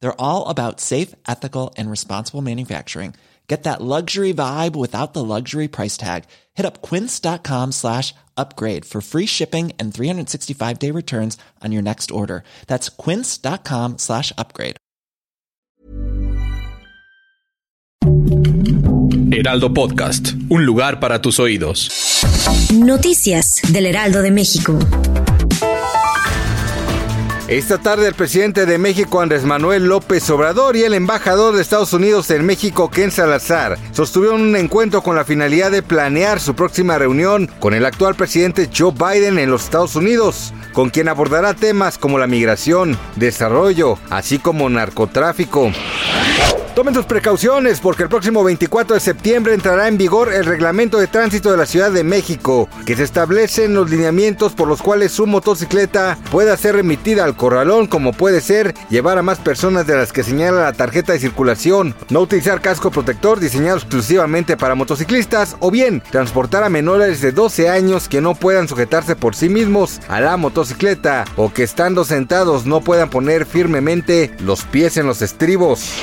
They're all about safe, ethical, and responsible manufacturing. Get that luxury vibe without the luxury price tag. Hit up quince.com slash upgrade for free shipping and 365 day returns on your next order. That's quince.com slash upgrade. Heraldo Podcast, un lugar para tus oídos. Noticias del Heraldo de México. Esta tarde el presidente de México Andrés Manuel López Obrador y el embajador de Estados Unidos en México Ken Salazar sostuvieron un encuentro con la finalidad de planear su próxima reunión con el actual presidente Joe Biden en los Estados Unidos, con quien abordará temas como la migración, desarrollo, así como narcotráfico. Tomen sus precauciones porque el próximo 24 de septiembre entrará en vigor el reglamento de tránsito de la Ciudad de México, que se establecen los lineamientos por los cuales su motocicleta pueda ser remitida al corralón, como puede ser llevar a más personas de las que señala la tarjeta de circulación, no utilizar casco protector diseñado exclusivamente para motociclistas o bien transportar a menores de 12 años que no puedan sujetarse por sí mismos a la motocicleta o que estando sentados no puedan poner firmemente los pies en los estribos.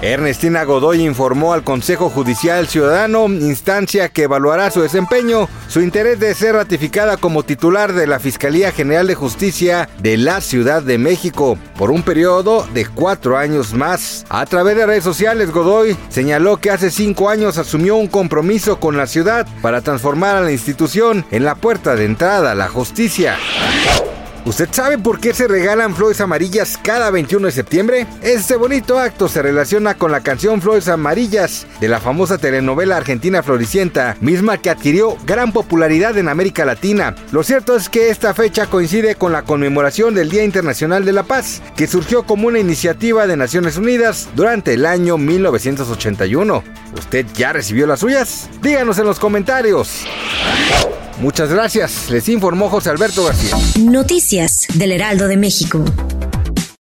Ernestina Godoy informó al Consejo Judicial Ciudadano, instancia que evaluará su desempeño, su interés de ser ratificada como titular de la Fiscalía General de Justicia de la Ciudad de México por un periodo de cuatro años más. A través de redes sociales, Godoy señaló que hace cinco años asumió un compromiso con la ciudad para transformar a la institución en la puerta de entrada a la justicia. ¿Usted sabe por qué se regalan flores amarillas cada 21 de septiembre? Este bonito acto se relaciona con la canción Flores Amarillas de la famosa telenovela argentina Floricienta, misma que adquirió gran popularidad en América Latina. Lo cierto es que esta fecha coincide con la conmemoración del Día Internacional de la Paz, que surgió como una iniciativa de Naciones Unidas durante el año 1981. ¿Usted ya recibió las suyas? Díganos en los comentarios. Muchas gracias, les informó José Alberto García. Noticias del Heraldo de México.